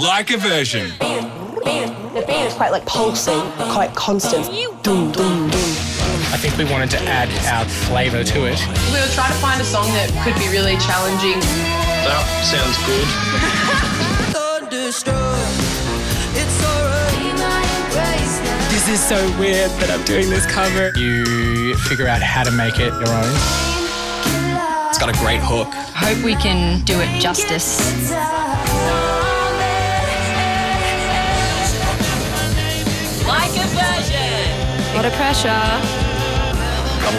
Like a version. The beat is quite like pulsing, quite constant. Doom, doom, doom. I think we wanted to add our flavour to it. We were trying to find a song that could be really challenging. That sounds good. This is so weird that I'm doing this cover. You figure out how to make it your own. It's got a great hook. I Hope we can do it justice. Lot of pressure.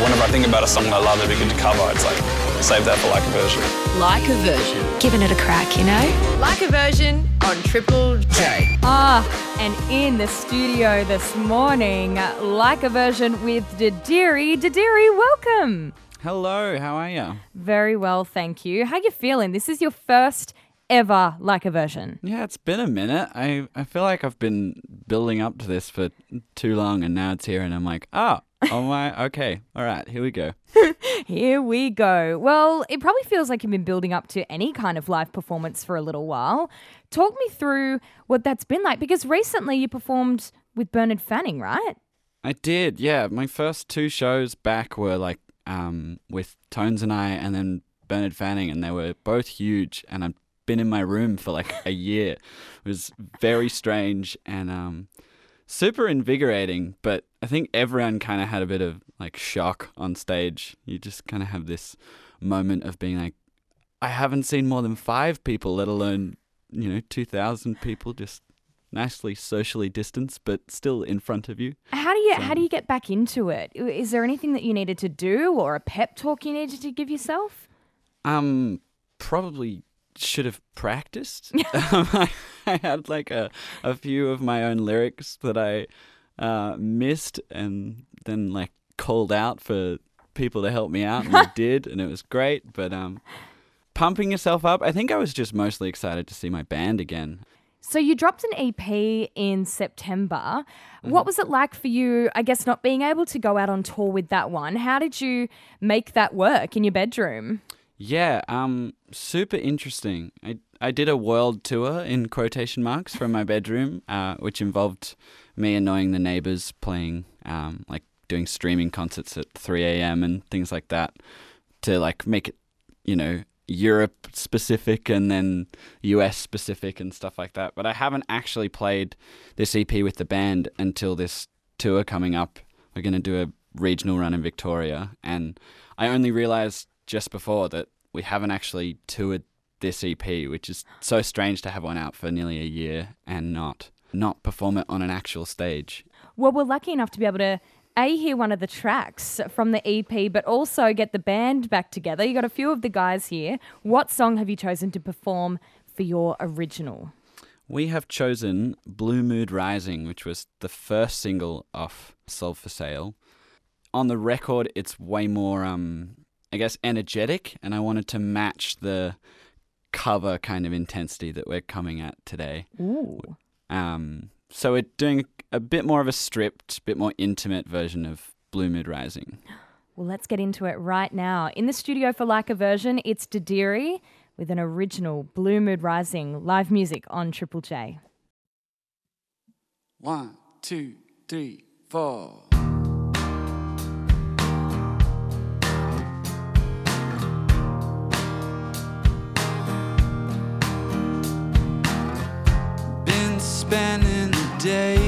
Whenever I think about a song that I love that'd be good to cover, it's like save that for like a version. Like a version. Giving it a crack, you know? Like a version on Triple J. Ah, and in the studio this morning, like a version with Didirri. Didirri, welcome. Hello, how are you? Very well, thank you. How you feeling? This is your first ever like a version. Yeah, it's been a minute. I, I feel like I've been building up to this for too long and now it's here and I'm like, oh, oh my, okay, all right, here we go. Here we go. Well, it probably feels like you've been building up to any kind of live performance for a little while. Talk me through what that's been like because recently you performed with Bernard Fanning, right? I did, yeah. My first two shows back were like um, with Tones and I and then Bernard Fanning and they were both huge and I've been in my room for like a year. It was very strange and um, super invigorating, but I think everyone kind of had a bit of like shock on stage. You just kind of have this moment of being like, I haven't seen more than five people, let alone, you know, 2,000 people just nicely socially distanced, but still in front of you. How do you how do you get back into it? Is there anything that you needed to do or a pep talk you needed to give yourself? Um, probably should have practiced. um, I, I had like a, a few of my own lyrics that I uh, missed and then like called out for people to help me out, and they did, and it was great. But um, pumping yourself up, I think I was just mostly excited to see my band again. So you dropped an EP in September. What was it like for you, I guess not being able to go out on tour with that one? How did you make that work in your bedroom? Yeah, um, super interesting. I I did a world tour in quotation marks from my bedroom, uh, which involved me annoying the neighbors, playing um, like doing streaming concerts at 3 a.m. and things like that, to like make it, you know, Europe specific and then US specific and stuff like that. But I haven't actually played this EP with the band until this tour coming up. We're going to do a regional run in Victoria, and I only realized just before that we haven't actually toured this EP, which is so strange to have one out for nearly a year and not not perform it on an actual stage. Well, we're lucky enough to be able to a hear one of the tracks from the EP, but also get the band back together. You got a few of the guys here. What song have you chosen to perform for your original? We have chosen Blue Mood Rising, which was the first single off Sold for Sale. On the record, it's way more, um, I guess, energetic, and I wanted to match the cover kind of intensity that we're coming at today. Ooh. Um, so we're doing a bit more of a stripped, bit more intimate version of Blue Mood Rising. Well, let's get into it right now. In the studio for Like a Version, it's Dadiri with an original Blue Mood Rising live music on Triple J. One, two, three, four. Spending the day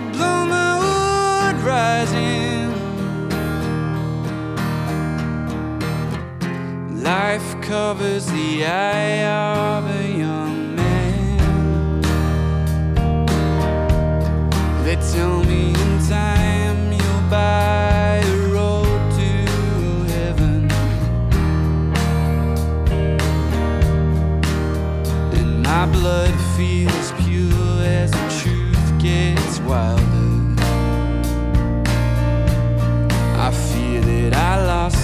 that bloomer would rise. Life covers the eye of a young man. They tell me in time you'll buy a road to heaven. And my blood feels pure as the truth gets wilder. I fear that I lost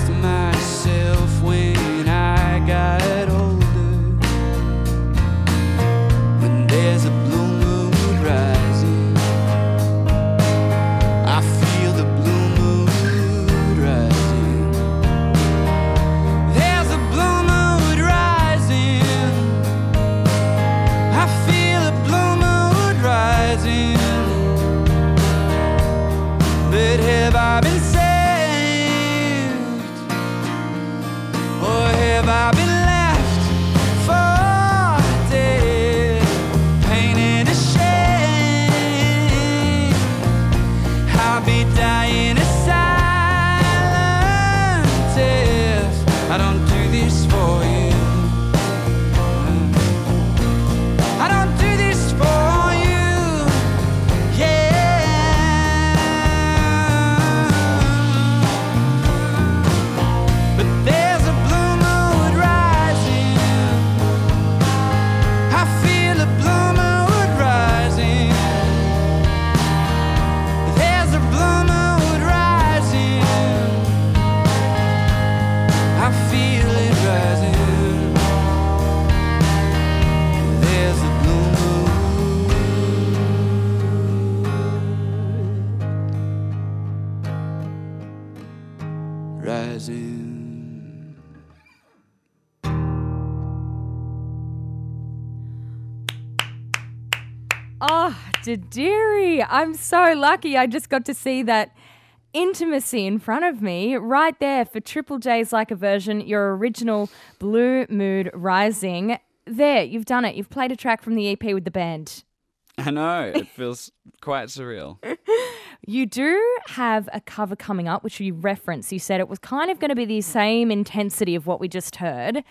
But have I been Oh, Didirri, I'm so lucky I just got to see that intimacy in front of me right there for Triple J's Like a Version, your original Blue Mood Rising. There, you've done it. You've played a track from the EP with the band. I know, it feels quite surreal. You do have a cover coming up, which you referenced. You said it was kind of going to be the same intensity of what we just heard.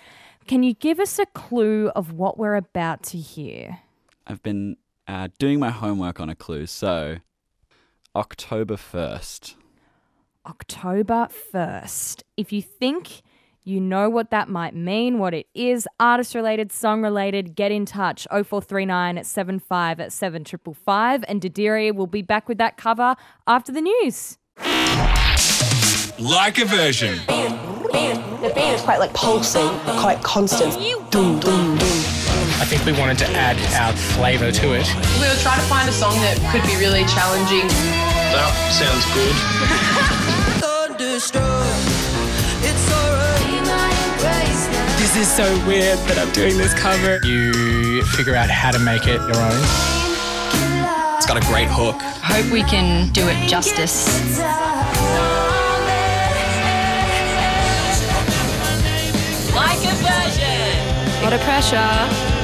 Can you give us a clue of what we're about to hear? I've been uh, doing my homework on a clue. So, October 1st. October 1st. If you think you know what that might mean, what it is, artist related, song related, get in touch 0439 75 7555 and Didirri will be back with that cover after the news. Like a version. The beat is quite like pulsing, quite constant. Doom, doom, doom. I think we wanted to add our flavour to it. We were trying to find a song that could be really challenging. That sounds good. This is so weird that I'm doing this cover. You figure out how to make it your own. It's got a great hook. I Hope we can do it justice. Like a version. Lot of pressure.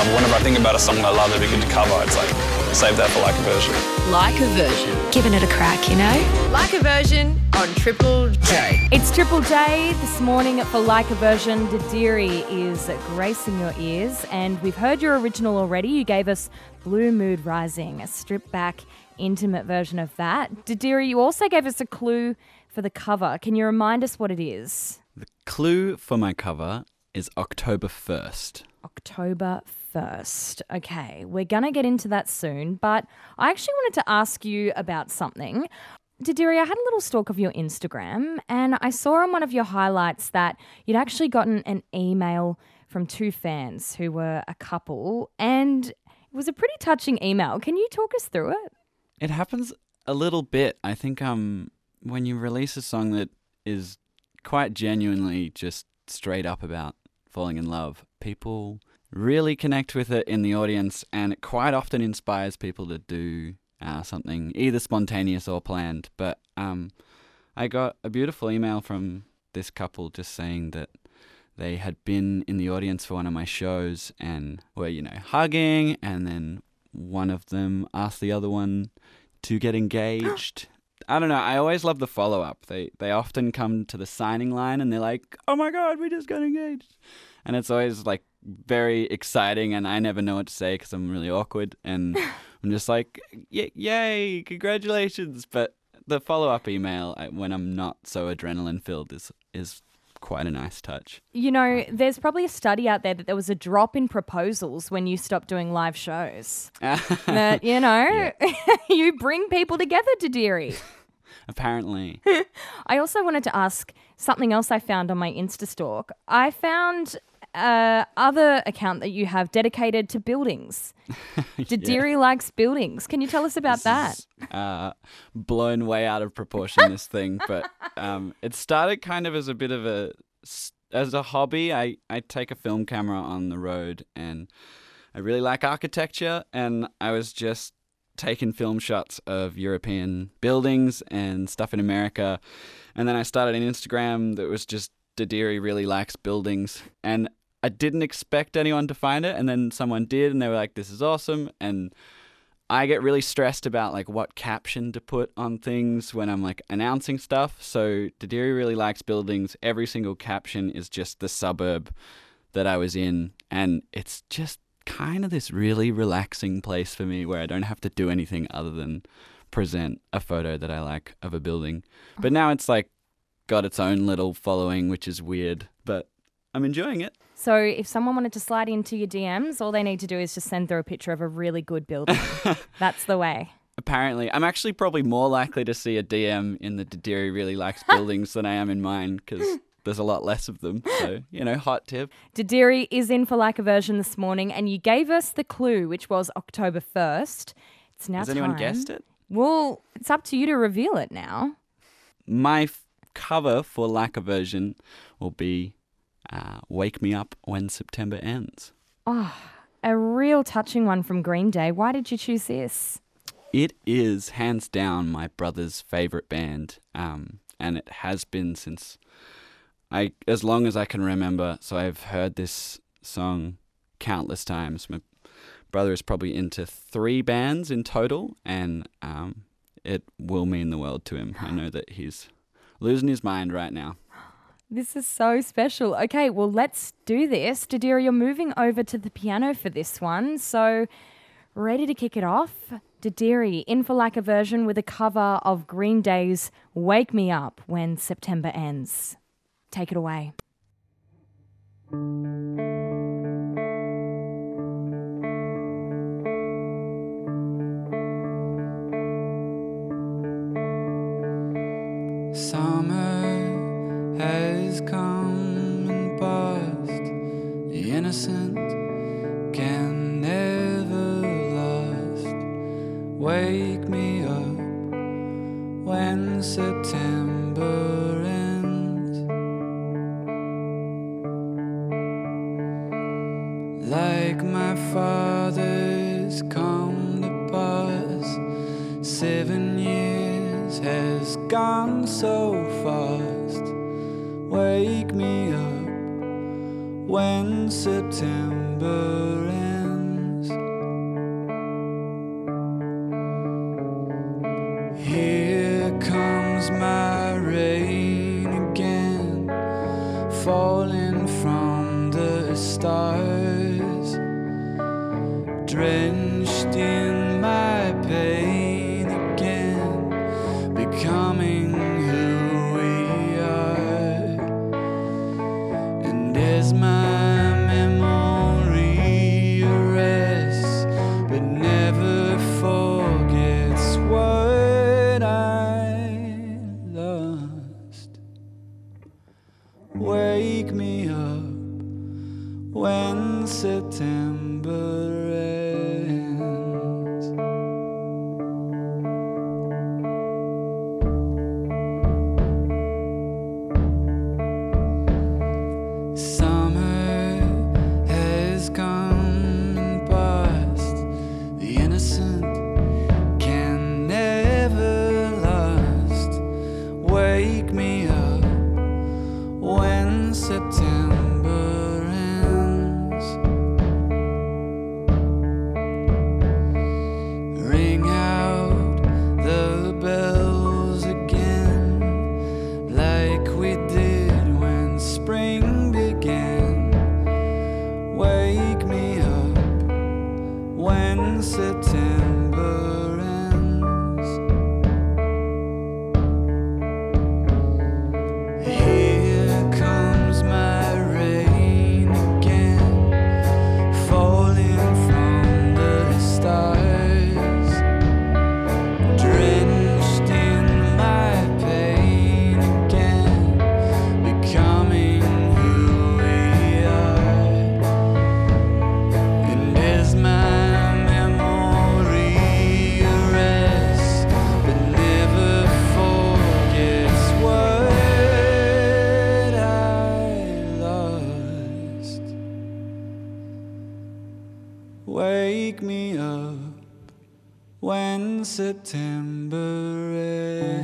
Whenever I think about a song I love that'd be good to cover, it's like save that for like a version. Like a version. Giving it a crack, you know? Like a version on Triple J. It's Triple J this morning for Like a Version. Didirri is gracing your ears, and we've heard your original already. You gave us Blue Mood Rising, a stripped back, intimate version of that. Didirri, you also gave us a clue for the cover. Can you remind us what it is? The clue for my cover is October 1st. October 1st. Okay, we're going to get into that soon, but I actually wanted to ask you about something. Didirri, I had a little stalk of your Instagram and I saw on one of your highlights that you'd actually gotten an email from two fans who were a couple and it was a pretty touching email. Can you talk us through it? It happens a little bit. I think um when you release a song that is quite genuinely just straight up about falling in love, people really connect with it in the audience, and it quite often inspires people to do uh, something either spontaneous or planned. But um, I got a beautiful email from this couple just saying that they had been in the audience for one of my shows and were, you know, hugging, and then one of them asked the other one to get engaged. I don't know. I always love the follow up. They they often come to the signing line and they're like, "Oh my god, we just got engaged," and it's always like very exciting. And I never know what to say because I'm really awkward, and I'm just like, "Y- "Yay, congratulations!" But the follow up email when I'm not so adrenaline filled is is quite a nice touch. You know, there's probably a study out there that there was a drop in proposals when you stopped doing live shows. that, you know, you bring people together to Deary. Apparently, I also wanted to ask something else I found on my Insta stalk. I found uh, other account that you have dedicated to buildings. Deary likes buildings. Can you tell us about that? is, uh, blown way out of proportion this thing, but um, it started kind of as a bit of a as a hobby. I I take a film camera on the road, and I really like architecture, and I was just taking film shots of European buildings and stuff in America, and then I started an Instagram that was just Didirri really likes buildings, and I didn't expect anyone to find it, and then someone did, and they were like, "This is awesome," and I get really stressed about like what caption to put on things when I'm like announcing stuff. So Didirri really likes buildings. Every single caption is just the suburb that I was in, and it's just kind of this really relaxing place for me where I don't have to do anything other than present a photo that I like of a building. But now it's like got its own little following, which is weird, but I'm enjoying it. So, if someone wanted to slide into your DMs, all they need to do is just send through a picture of a really good building. That's the way. Apparently, I'm actually probably more likely to see a DM in the Didirri really likes buildings than I am in mine because there's a lot less of them. So, you know, hot tip. Didirri is in for like a version this morning, and you gave us the clue, which was October 1st. It's now Has anyone time- guessed it? Well, it's up to you to reveal it now. My f- cover for lack of version will be uh, Wake Me Up When September Ends. Oh, a real touching one from Green Day. Why did you choose this? It is hands down my brother's favorite band, um, and it has been since I, as long as I can remember. So I've heard this song countless times. My brother is probably into three bands in total, and um, it will mean the world to him. I know that he's losing his mind right now. This is so special. Okay, well, let's do this. Didirri, you're moving over to the piano for this one. So, ready to kick it off? Didirri in for like a version with a cover of Green Day's Wake Me Up When September Ends. Take it away. Seven years has gone so fast. Wake me up when September ends. sunset in September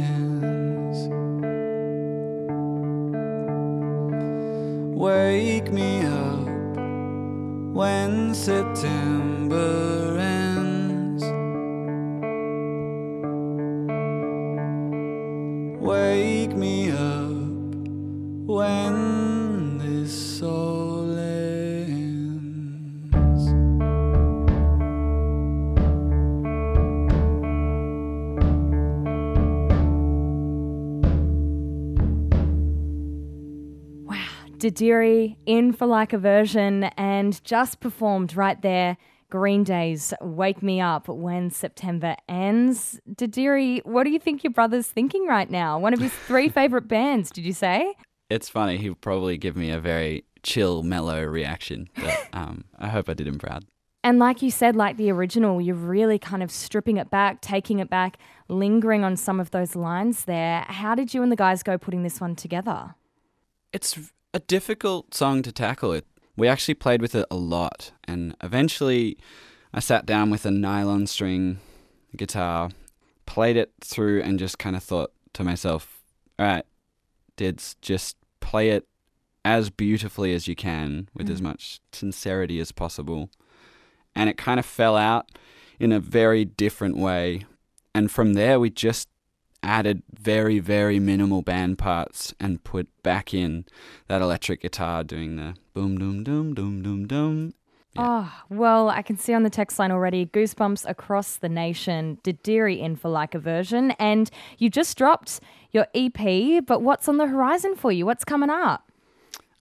ends. Wake me up when September Didirri in for like a version and just performed right there. Green Day's Wake Me Up When September Ends. Didirri, what do you think your brother's thinking right now? One of his three favorite bands, did you say? It's funny. He'll probably give me a very chill, mellow reaction. But um, I hope I did him proud. And like you said, like the original, you're really kind of stripping it back, taking it back, lingering on some of those lines there. How did you and the guys go putting this one together? It's a difficult song to tackle. It we actually played with it a lot, and eventually, I sat down with a nylon string guitar, played it through, and just kind of thought to myself, "All right, Dids, just play it as beautifully as you can, with as mm. much sincerity as possible." And it kind of fell out in a very different way, and from there, we just added very, very minimal band parts and put back in that electric guitar doing the boom, doom, doom, doom, doom, doom. Oh, well, I can see on the text line already goosebumps across the nation. Didirri in for like a version. And you just dropped your EP, but what's on the horizon for you? What's coming up?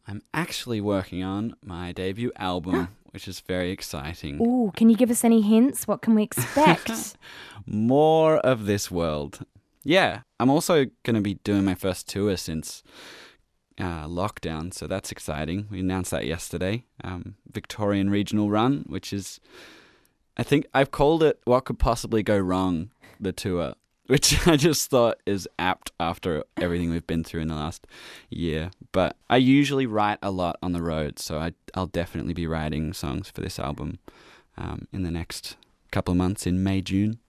I'm actually working on my debut album, which is very exciting. Ooh, can you give us any hints? What can we expect? More of this world. Yeah, I'm also going to be doing my first tour since uh, lockdown, so that's exciting. We announced that yesterday. Um, Victorian Regional Run, which is, I think I've called it What Could Possibly Go Wrong, the tour, which I just thought is apt after everything we've been through in the last year. But I usually write a lot on the road, so I, I'll definitely be writing songs for this album um, in the next couple of months in May, June.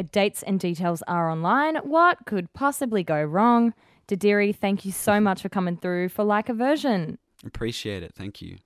Uh, Dates and details are online. What could possibly go wrong? Didirri, thank you so much for coming through for Like a Version. Appreciate it. Thank you.